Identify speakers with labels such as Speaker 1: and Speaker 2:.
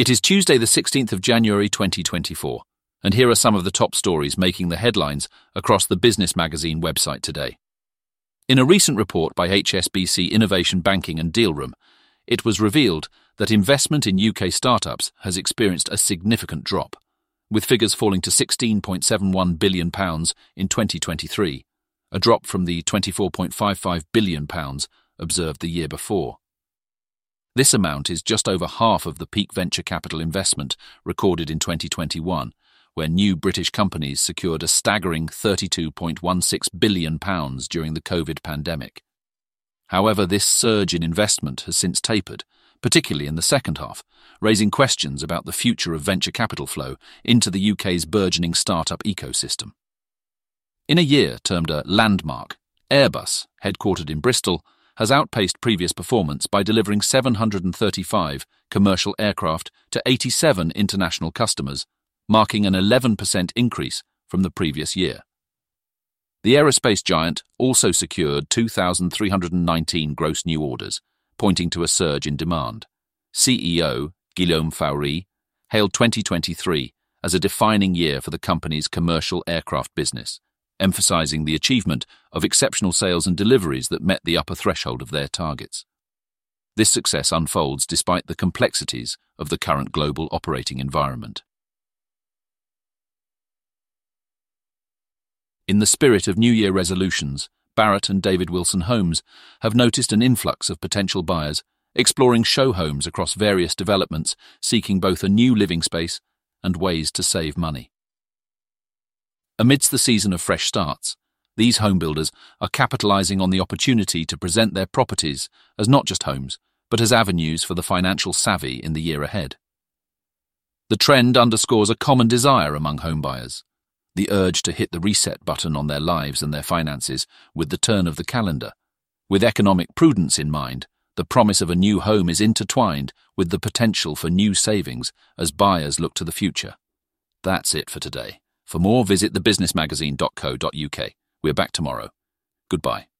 Speaker 1: It is Tuesday, the 16th of January 2024, and here are some of the top stories making the headlines across the Business Magazine website today. In a recent report by HSBC Innovation Banking and Dealroom, it was revealed that investment in UK startups has experienced a significant drop, with figures falling to £16.71 billion in 2023, a drop from the £24.55 billion observed the year before. This amount is just over half of the peak venture capital investment recorded in 2021, where new British companies secured a staggering £32.16 billion during the COVID pandemic. However, this surge in investment has since tapered, particularly in the second half, raising questions about the future of venture capital flow into the UK's burgeoning startup ecosystem. In a year termed a landmark, Airbus, headquartered in Bristol, has outpaced previous performance by delivering 735 commercial aircraft to 87 international customers, marking an 11% increase from the previous year. The aerospace giant also secured 2,319 gross new orders, pointing to a surge in demand. CEO Guillaume Faury hailed 2023 as a defining year for the company's commercial aircraft business, emphasizing the achievement of exceptional sales and deliveries that met the upper threshold of their targets. This success unfolds despite the complexities of the current global operating environment. In the spirit of New Year resolutions, Barratt and David Wilson Homes have noticed an influx of potential buyers, exploring show homes across various developments, seeking both a new living space and ways to save money. Amidst the season of fresh starts, these home builders are capitalizing on the opportunity to present their properties as not just homes, but as avenues for the financial savvy in the year ahead. The trend underscores a common desire among homebuyers the urge to hit the reset button on their lives and their finances with the turn of the calendar. With economic prudence in mind, the promise of a new home is intertwined with the potential for new savings as buyers look to the future. That's it for today. For more, visit thebusinessmagazine.co.uk. We're back tomorrow. Goodbye.